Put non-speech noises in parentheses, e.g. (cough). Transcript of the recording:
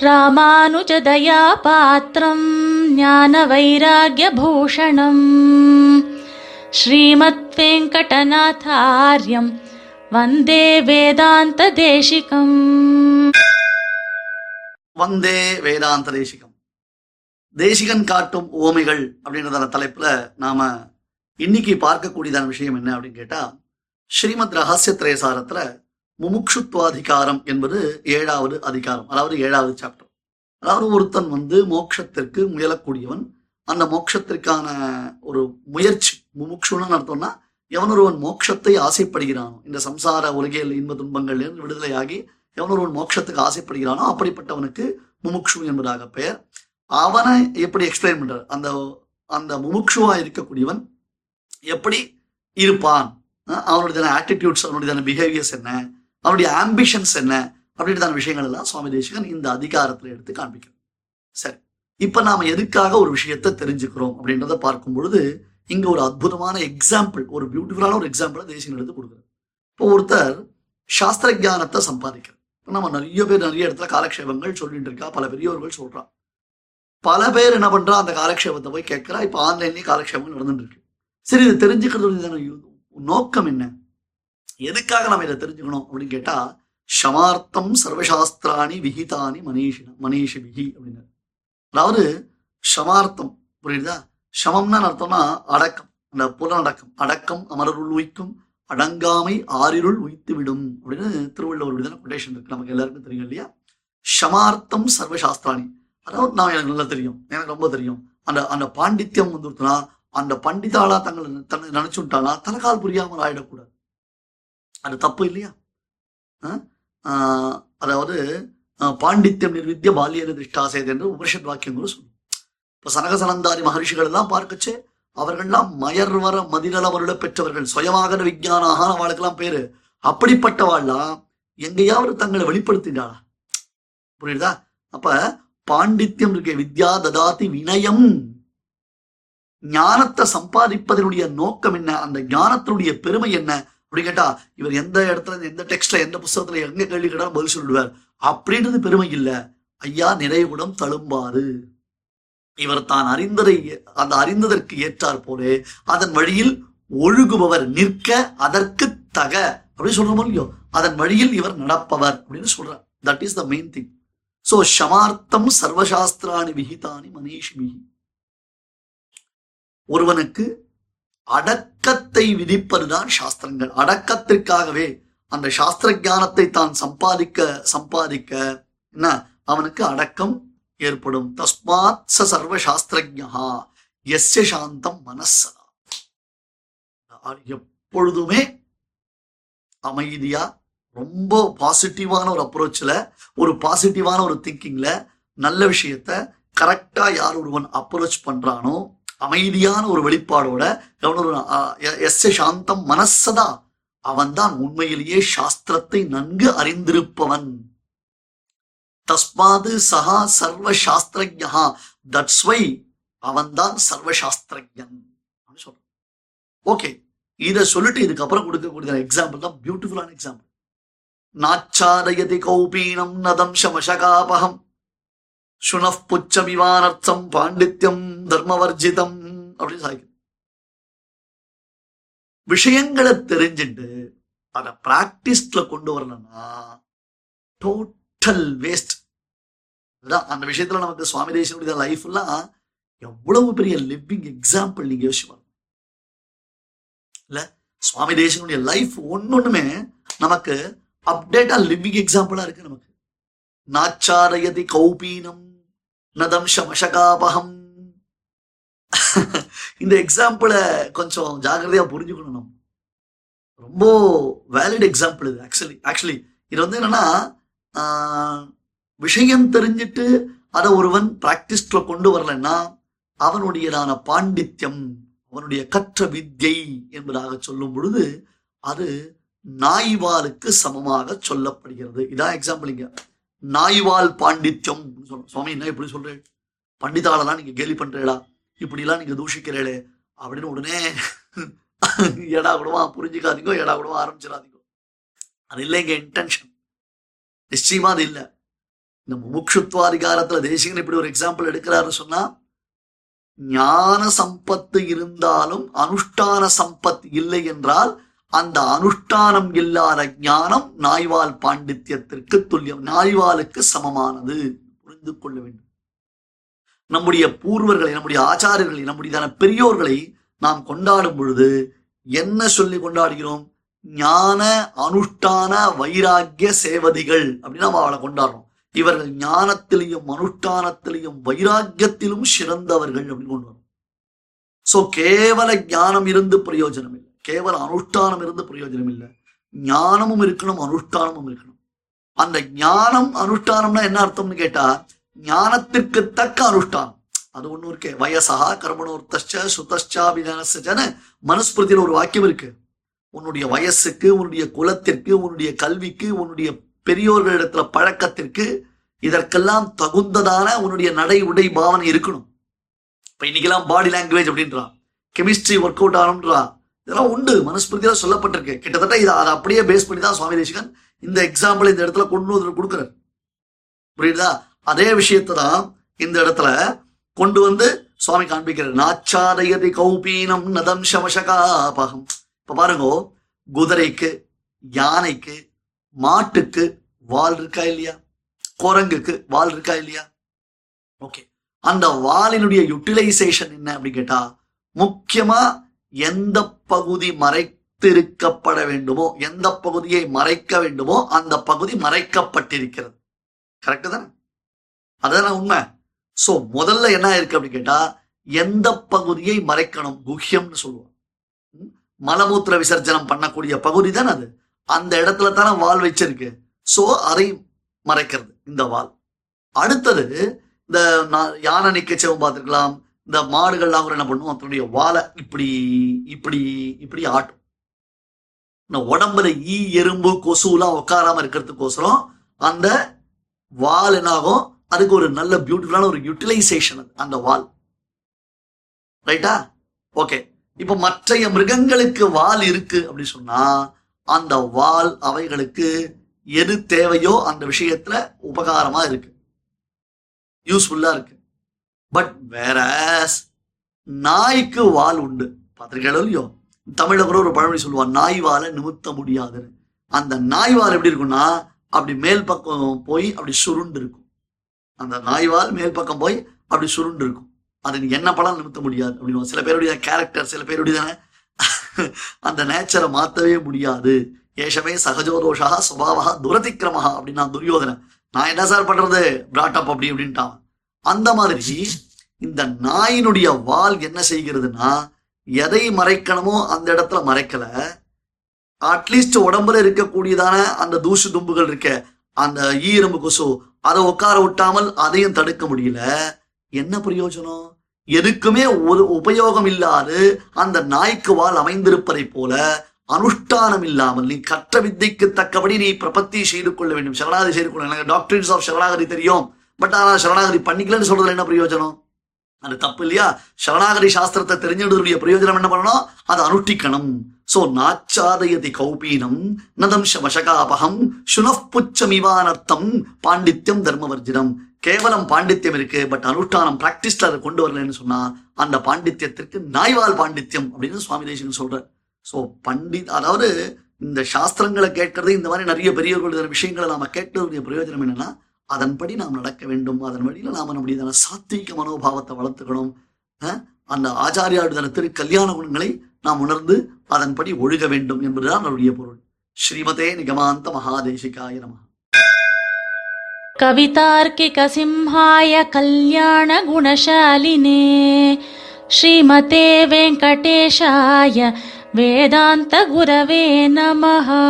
ராமானுஜதயா பாத்திரம் ஞான வைராகியபூஷணம் ஸ்ரீமத் வெங்கடநாதாரியம் வந்தே வேதாந்த தேசிகம் வந்தே வேதாந்த தேசிகம் தேசிகன் காட்டும் ஓமைகள் அப்படின்றதான தலைப்புல நாம இன்னைக்கு பார்க்கக்கூடியதான விஷயம் என்ன அப்படின்னு கேட்டா ஸ்ரீமத் ரகசிய திரேசாரத்துல முமுட்சுத்வாதிகாரம் என்பது ஏழாவது அதிகாரம் அதாவது ஏழாவது சாப்டர் அதாவது ஒருத்தன் வந்து மோட்சத்திற்கு முயலக்கூடியவன். அந்த மோட்சத்திற்கான ஒரு முயற்சி முமுட்சுன்னு அர்த்தம்னா எவனொருவன் மோட்சத்தை ஆசைப்படுகிறானோ இந்த சம்சார உலகியல் இன்ப துன்பங்கள்லேருந்து விடுதலையாகி எவனொருவன் மோட்சத்துக்கு ஆசைப்படுகிறானோ அப்படிப்பட்டவனுக்கு முமுக்ஷு என்பதாக பெயர். அவனை எப்படி எக்ஸ்பிளைன் பண்றார்? அந்த அந்த முமுக்ஷுவா இருக்கக்கூடியவன் எப்படி இருப்பான்? அஹ் அவனுடைய ஆட்டிடியூட்ஸ் அவனுடைய பிஹேவியர்ஸ் என்ன? அவனுடைய ஆம்பிஷன்ஸ் என்ன அப்படின்றதான விஷயங்கள் எல்லாம் சுவாமி தேசிகன் இந்த அதிகாரத்துல எடுத்து காண்பிக்கிறார். சரி இப்ப நாம எதுக்காக ஒரு விஷயத்தை தெரிஞ்சுக்கிறோம் அப்படின்றத பார்க்கும் பொழுது இங்க ஒரு அற்புதமான எக்ஸாம்பிள் ஒரு பியூட்டிஃபுல்லான ஒரு எக்ஸாம்பிளை தேசிகன் எடுத்து கொடுக்குறார். இப்போ ஒருத்தர் சாஸ்திர ஜானத்தை சம்பாதிக்கிறார். நம்ம நிறைய பேர் நிறைய இடத்துல காலக்ஷேபங்கள் சொல்லிட்டு இருக்கா பல பெரியவர்கள் சொல்றான். பல பேர் என்ன பண்றா அந்த காலக்ஷேபத்தை போய் கேட்கிறா இப்ப ஆன்லைன்லயே காலக்ஷேபங்கள் நடந்துட்டு இருக்கு. சரி இது தெரிஞ்சுக்கிறது நோக்கம் என்ன? எதுக்காக நம்ம இதை தெரிஞ்சுக்கணும் அப்படின்னு கேட்டா ஷமார்த்தம் சர்வசாஸ்திராணி விஹிதானி மனிஷின விகி அப்படின்னு. அதாவது ஷமார்த்தம் புரியுதா? சமம்னா அர்த்தம்னா அடக்கம். அந்த புலனடக்கம் அடக்கம். அமரருள் உய்க்கும் அடங்காமை ஆறிருள் உய்த்து விடும் அப்படின்னு திருவள்ளுவர் தானே கொட்டேஷன் இருக்கு. நமக்கு எல்லாருக்கும் தெரியும் இல்லையா? ஷமார்த்தம் சர்வசாஸ்திராணி. அதாவது நான் எனக்கு நல்லா தெரியும். எனக்கு ரொம்ப தெரியும். அந்த அந்த பாண்டித்யம் வந்துருச்சுன்னா அந்த பண்டிதாளா தங்களை தன்னை நினைச்சுட்டானா தனக்கால் புரியாமல் ஆயிடக்கூடாது அது தப்பு இல்லையா? ஆஹ் அதாவது ஆஹ் பாண்டித்யம் நிர்வித்திய பாலியன திருஷ்டாசேது என்று உபனிஷத் வாக்கியங்களும் சொல்லும். இப்ப சனகசனந்தாரி மகர்ஷிகள் எல்லாம் பார்க்கச்சே அவர்கள்லாம் மயர்வர மதிநலவருட பெற்றவர்கள் சுயமாக விஜயானாக அவளுக்கெல்லாம் பேரு. அப்படிப்பட்டவாள்லாம் எங்கேயாவது தங்களை வெளிப்படுத்தினாளா புரியுதா? அப்ப பாண்டித்யம் இருக்க வித்யா ததாதி வினயம். ஞானத்தை சம்பாதிப்பதனுடைய நோக்கம் என்ன? அந்த ஞானத்தினுடைய பெருமை என்ன? அப்படி கேட்டா இவர் எந்த இடத்துல எந்த டெக்ஸ்ட்ல எந்த புஸ்தகத்துல எங்க கேள்வி கேட்டாலும் பதில் சொல்லிடுவார். அப்படின்றது பெருமை இல்லை. ஐயா நிறைவுடன் தழும்பாறு. இவர் தான் அறிந்ததை அந்த அறிந்ததற்கு ஏற்றார் போலே அதன் வழியில் ஒழுகுபவர் நிற்க அதற்கு தக. அப்படின்னு சொல்றோமோ இல்லையோ? அதன் வழியில் இவர் நடப்பவர் அப்படின்னு சொல்றார். That is the main thing so ஷமார்த்தம் சர்வசாஸ்திராணி விஹிதானி மனிஷிபிஹி. ஒருவனுக்கு அடக்கத்தை விதிப்பதுதான் சாஸ்திரங்கள். அடக்கத்திற்காகவே அந்த சாஸ்திர ஞானத்தை தான் சம்பாதிக்க சம்பாதிக்க என்ன அவனுக்கு அடக்கம் ஏற்படும். தஸ்மாத் ச சர்வ சாஸ்திரஜா எஸ்ய சாந்தம் மனசதா எப்பொழுதுமே அமைதியா ரொம்ப பாசிட்டிவான ஒரு அப்ரோச்சில் ஒரு பாசிட்டிவான ஒரு திங்கிங்கில் நல்ல விஷயத்த கரெக்டாக யார் ஒருவன் அப்ரோச் பண்ணுறானோ அமைதியான ஒரு வெளிப்பாடோட எவன் ஒரு சாந்தம் மனசதா அவன்தான் உண்மையிலேயே சாஸ்திரத்தை நன்கு அறிந்திருப்பவன். தஸ்மாது சகா சர்வ சாஸ்திரஜா தட்ஸ் வை அவன்தான் சர்வ சாஸ்திரஜன் சொல்றான். ஓகே இதை சொல்லிட்டு இதுக்கப்புறம் கொடுக்கக்கூடிய எக்ஸாம்பிள் தான் பியூட்டிஃபுல்லான எக்ஸாம்பிள் நாச்சாரயதி கௌபீனம் நதம் சமசகாபகம் சுனப்புச்சமிவானர்த்தம் பாண்டித்யம் தர்மவர்ஜிதம் அப்படின்னு சாதிக்கும் விஷயங்களை தெரிஞ்சுட்டு அதை பிராக்டிஸ்ல கொண்டு வரலன்னா டோட்டல் வேஸ்ட் அந்த விஷயத்துல நமக்கு சுவாமி தேசியனுடைய லைஃப் எல்லாம் எவ்வளவு பெரிய லிவிங் எக்ஸாம்பிள் நீங்க யோசிச்சு பாருங்க. இல்ல சுவாமி தேசியனுடைய லைஃப் ஒன்னொண்ணுமே நமக்கு அப்டேட்டா லிவிங் எக்ஸாம்பிளா இருக்கு நமக்கு. நாச்சாரயதி கௌபீனம் நதம் சமசகாபகம் இந்த எக்ஸாம்பிளை கொஞ்சம் ஜாகிரதையா புரிஞ்சுக்கணும் நம்ம. ரொம்ப வேலிட் எக்ஸாம்பிள் இது ஆக்சுவலி ஆக்சுவலி இது வந்து என்னன்னா விஷயம் தெரிஞ்சிட்டு அதை ஒருவன் பிராக்டிஸ்ல கொண்டு வரலன்னா அவனுடையதான பாண்டித்யம் அவனுடைய கற்ற வித்யை என்பதாக சொல்லும் பொழுது அது நாய்வாலுக்கு சமமாக சொல்லப்படுகிறது. இதான் எக்ஸாம்பிள் இங்க. நாய்வால் பாண்டித்யம் சுவாமி என்ன இப்படி சொல்றேன் பண்டிதாலெல்லாம் நீங்க கேலி பண்றேடா இப்படிலாம் நீங்க தூஷிக்கிறேளே அப்படின்னு உடனே (laughs) எடா கூடவா புரிஞ்சுக்காதீங்க எடா கூடவா ஆரம்பிச்சிடாதீங்க. அது இல்லை எங்க இன்டென்ஷன் நிச்சயமா அது இல்லை. இந்த முமுட்சுத்வாதிகாரத்துல தேசிகன் இப்படி ஒரு எக்ஸாம்பிள் எடுக்கிறாரு சொன்னா ஞான சம்பத்து இருந்தாலும் அனுஷ்டான சம்பத் இல்லை என்றால் அந்த அனுஷ்டானம் இல்லாத ஞானம் நாய்வால் பாண்டித்யத்திற்கு துல்லியம். நாய்வாலுக்கு சமமானது. புரிந்து கொள்ள வேண்டும். நம்முடைய பூர்வர்களை நம்முடைய ஆச்சாரியர்களை நம்முடைய பெரியோர்களை நாம் கொண்டாடும் பொழுது என்ன சொல்லி கொண்டாடுகிறோம்? ஞான அனுஷ்டான வைராக்கிய சேவதிகள் அப்படின்னு நம்ம அவளை கொண்டாடுறோம். இவர்கள் ஞானத்திலையும் அனுஷ்டானத்திலையும் வைராக்கியத்திலும் சிறந்தவர்கள் அப்படின்னு கொண்டு வரும் சோ கேவல ஞானம் இருந்து பிரயோஜனம் இல்லை. கேவல அனுஷ்டானம் இருந்து பிரயோஜனம் இல்லை ஞானமும் இருக்கணும் அனுஷ்டானமும் இருக்கணும். அந்த ஞானம் அனுஷ்டானம்னா என்ன அர்த்தம்னு கேட்டா ஞானத்திற்கு தக்க அனுஷ்டானம். அது ஒண்ணு இருக்கு. வயசா கர்மணோர்த்தச்ச சுதச்சாபிதானசன மனுஸ்மிருதியில் ஒரு வாக்கியம் இருக்கு. உன்னுடைய வயசுக்கு உன்னுடைய குலத்திற்கு உன்னுடைய கல்விக்கு உன்னுடைய பெரியோர்களிடத்துல பழக்கத்திற்கு இதற்கெல்லாம் தகுந்ததான உன்னுடைய நடை உடை பாவனை இருக்கணும். இப்ப இன்னைக்கெல்லாம் பாடி லாங்குவேஜ் அப்படின்றான் கெமிஸ்ட்ரி ஒர்க் அவுட் ஆகணும்ன்றா இதெல்லாம் உண்டு. மனுஸ்மிருதியில சொல்லப்பட்டிருக்கு. கிட்டத்தட்ட இதை அதை அப்படியே பேஸ் பண்ணி தான் சுவாமி தேசிகன் இந்த எக்ஸாம்பிள் இந்த இடத்துல கொண்டு வந்து கொடுக்குறாரு. புரியுதா? அதே விஷயத்தை தான் இந்த இடத்துல கொண்டு வந்து சுவாமி காண்பிக்கிறார். நாச்சாதயதி கௌபீனம் நதம் சமசகாபகம். இப்ப பாருங்க குதிரைக்கு யானைக்கு மாட்டுக்கு வால் இருக்கா இல்லையா? குரங்குக்கு வால் இருக்கா இல்லையா? ஓகே அந்த வாலினுடைய யூட்டிலைசேஷன் என்ன அப்படின்னு கேட்டா முக்கியமா எந்த பகுதி மறைத்திருக்கப்பட வேண்டுமோ எந்த பகுதியை மறைக்க வேண்டுமோ அந்த பகுதி மறைக்கப்பட்டிருக்கிறது. கரெக்டு தானே? அதுதானே உண்மை. சோ முதல்ல என்ன இருக்கு அப்படின்னு கேட்டா எந்த பகுதியை மறைக்கணும்? குஹ்யம்னு சொல்லுவோம் ம்? மலமூத்திர விசர்ஜனம் பண்ணக்கூடிய பகுதி தானே அது. அந்த இடத்துல தானே வால் வச்சிருக்கு. சோ அதை மறைக்கிறது இந்த வால். அடுத்தது இந்த யானை யானை செவம் பார்த்துருக்கலாம். இந்த மாடுகள்லாம் கூட என்ன பண்ணுவோம் அதனுடைய வாலை இப்படி இப்படி இப்படி ஆட்டும். இந்த உடம்புல ஈ எறும்பு கொசுலாம் உட்காராம இருக்கிறதுக்கோசரம் அந்த வால் என்னாகும்? அதுக்கு ஒரு நல்ல பியூட்டிஃபுல்லான ஒரு யூட்டிலைசேஷன் அந்த வால். ரைட்டா ஓகே இப்ப மற்றைய மிருகங்களுக்கு வால் இருக்கு அப்படின்னு சொன்னா அந்த வால் அவைகளுக்கு எது தேவையோ அந்த விஷயத்துல உபகாரமா இருக்கு. யூஸ்ஃபுல்லா இருக்கு. பட் வேற நாய்க்கு வால் உண்டு. பார்த்திருக்கீங்களோ இல்லையோ? தமிழ்ல கூட ஒரு பழமொழி சொல்லுவான் நாய் வாழை நிமித்த முடியாதுன்னு அந்த நாய் வால் எப்படி இருக்கும்னா அப்படி மேல் பக்கம் போய் அப்படி சுருண்டு இருக்கும் அந்த நாய்வால் மேல் பக்கம் போய் அப்படி சுருண்டு இருக்கும் அது நீ என்ன படம் நிமித்த முடியாது அப்படின்னு சில பேருடைய கேரக்டர் சில பேருடைய அந்த நேச்சரை மாற்றவே முடியாது. ஏஷமே சகஜோதோஷா சுபாவா துரதிக்கிரமஹா அப்படின்னா துரியோதனை நான் என்ன சார் பண்றது? பிராட்டப் அப்படி அப்படின்ட்டான் அந்த மாதிரி இந்த நாயினுடைய வால் என்ன செய்கிறதுனா எதை மறைக்கணுமோ அந்த இடத்துல மறைக்கல. அட்லீஸ்ட் உடம்புல இருக்கக்கூடியதான அந்த தூசு தும்புகள் இருக்க அந்த ஈரம்பு கொசு அதை உட்கார விட்டாமல் அதையும் தடுக்க முடியல. என்ன பிரயோஜனம்? எதுக்குமே ஒரு உபயோகம் இல்லாது அந்த நாய்க்கு வால் அமைந்திருப்பதை போல அனுஷ்டானம் இல்லாமல் நீ கற்ற வித்தைக்கு தக்கபடி நீ பிரபத்தி செய்து கொள்ள வேண்டும். சரணாகதி செய்து கொள்ள எனக்கு டாக்டரின்ஸ் ஆஃப் சரணாகதி தெரியும். பட் ஆனா சரணாகதி பண்ணிக்கலன்னு சொல்றதுல என்ன பிரயோஜனம்? அது தப்பு இல்லையா? சரணாகதி சாஸ்திரத்தை தெரிஞ்சுடைய பிரயோஜனம் என்ன பண்ணணும்? அதை அனுஷ்டிக்கணும் சோ நாச்சாதயதி கௌபீனம் நதம் வசகாபகம் சுனப்புச்சமிவானர்த்தம் பாண்டித்யம் தர்மவர்ஜினம். கேவலம் பாண்டித்யம் இருக்கு பட் அனுஷ்டானம் பிராக்டிஸ்ல அதை கொண்டு வரலன்னு சொன்னா அந்த பாண்டித்யத்திற்கு நாய்வால் பாண்டித்யம் அப்படின்னு சுவாமி தேசிகன் சொல்றார். சோ பண்டித் அதாவது இந்த சாஸ்திரங்களை கேட்கறது இந்த மாதிரி நிறைய பெரியவர்கள் விஷயங்களை நாம கேட்கறதுடைய பிரயோஜனம் என்னன்னா அதன்படி நாம் நடக்க வேண்டும். அதன் வழியில் நாம் நம்முடையதான சாத்வீக மனோபாவத்தை வளர்த்துக்கணும். அந்த ஆச்சாரியாருடைய திரு கல்யாண குணங்களை நாம் உணர்ந்து அதன்படி ஒழுக வேண்டும் என்பதுதான் அவருடைய பொருள். ஸ்ரீமதே நிகமாந்த மகாதேசிகாய நம. கவிதார்க்கிக சிம்ஹாய கல்யாண குணசாலினே. ஸ்ரீமதே வெங்கடேஷாய வேதாந்த குரவே நமஹா